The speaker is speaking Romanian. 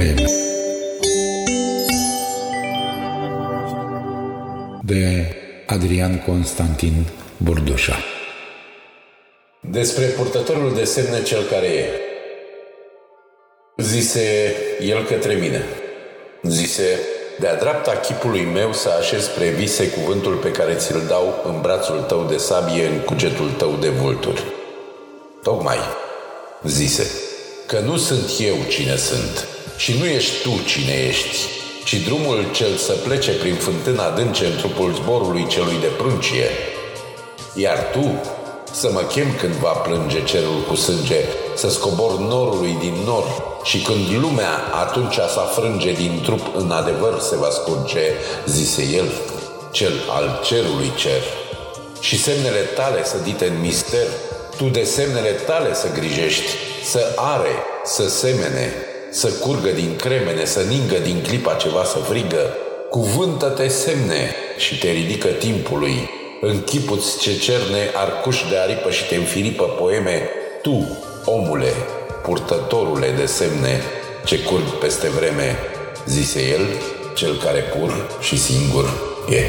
Poeme de Adrian Constantin Burdușa Despre purtătorul de semne cel care e. Zise el către mine. Zise, de-a dreapta chipului meu să așez spre vise cuvântul pe care ți-l dau în brațul tău de sabie, în cugetul tău de vulturi. Tocmai, zise, că nu sunt eu cine sunt și nu ești tu cine ești, ci drumul cel să plece prin fântâna adânce în trupul zborului celui de pruncie. Iar tu să mă chem când va plânge cerul cu sânge, să scobor norului din nor și când lumea atunci să frânge din trup în adevăr se va scurge, zise el, cel al cerului cer. Și semnele tale sădite în mister, tu de semnele tale să grijești, să are, să semene, să curgă din cremene, să ningă din clipa ceva să frigă. Cuvântă-te semne și te ridică timpului. Închipuți ce cerne arcuș de aripă și te înfiripă poeme. Tu, omule, purtătorule de semne, ce curg peste vreme, zise el, cel care pur și singur e.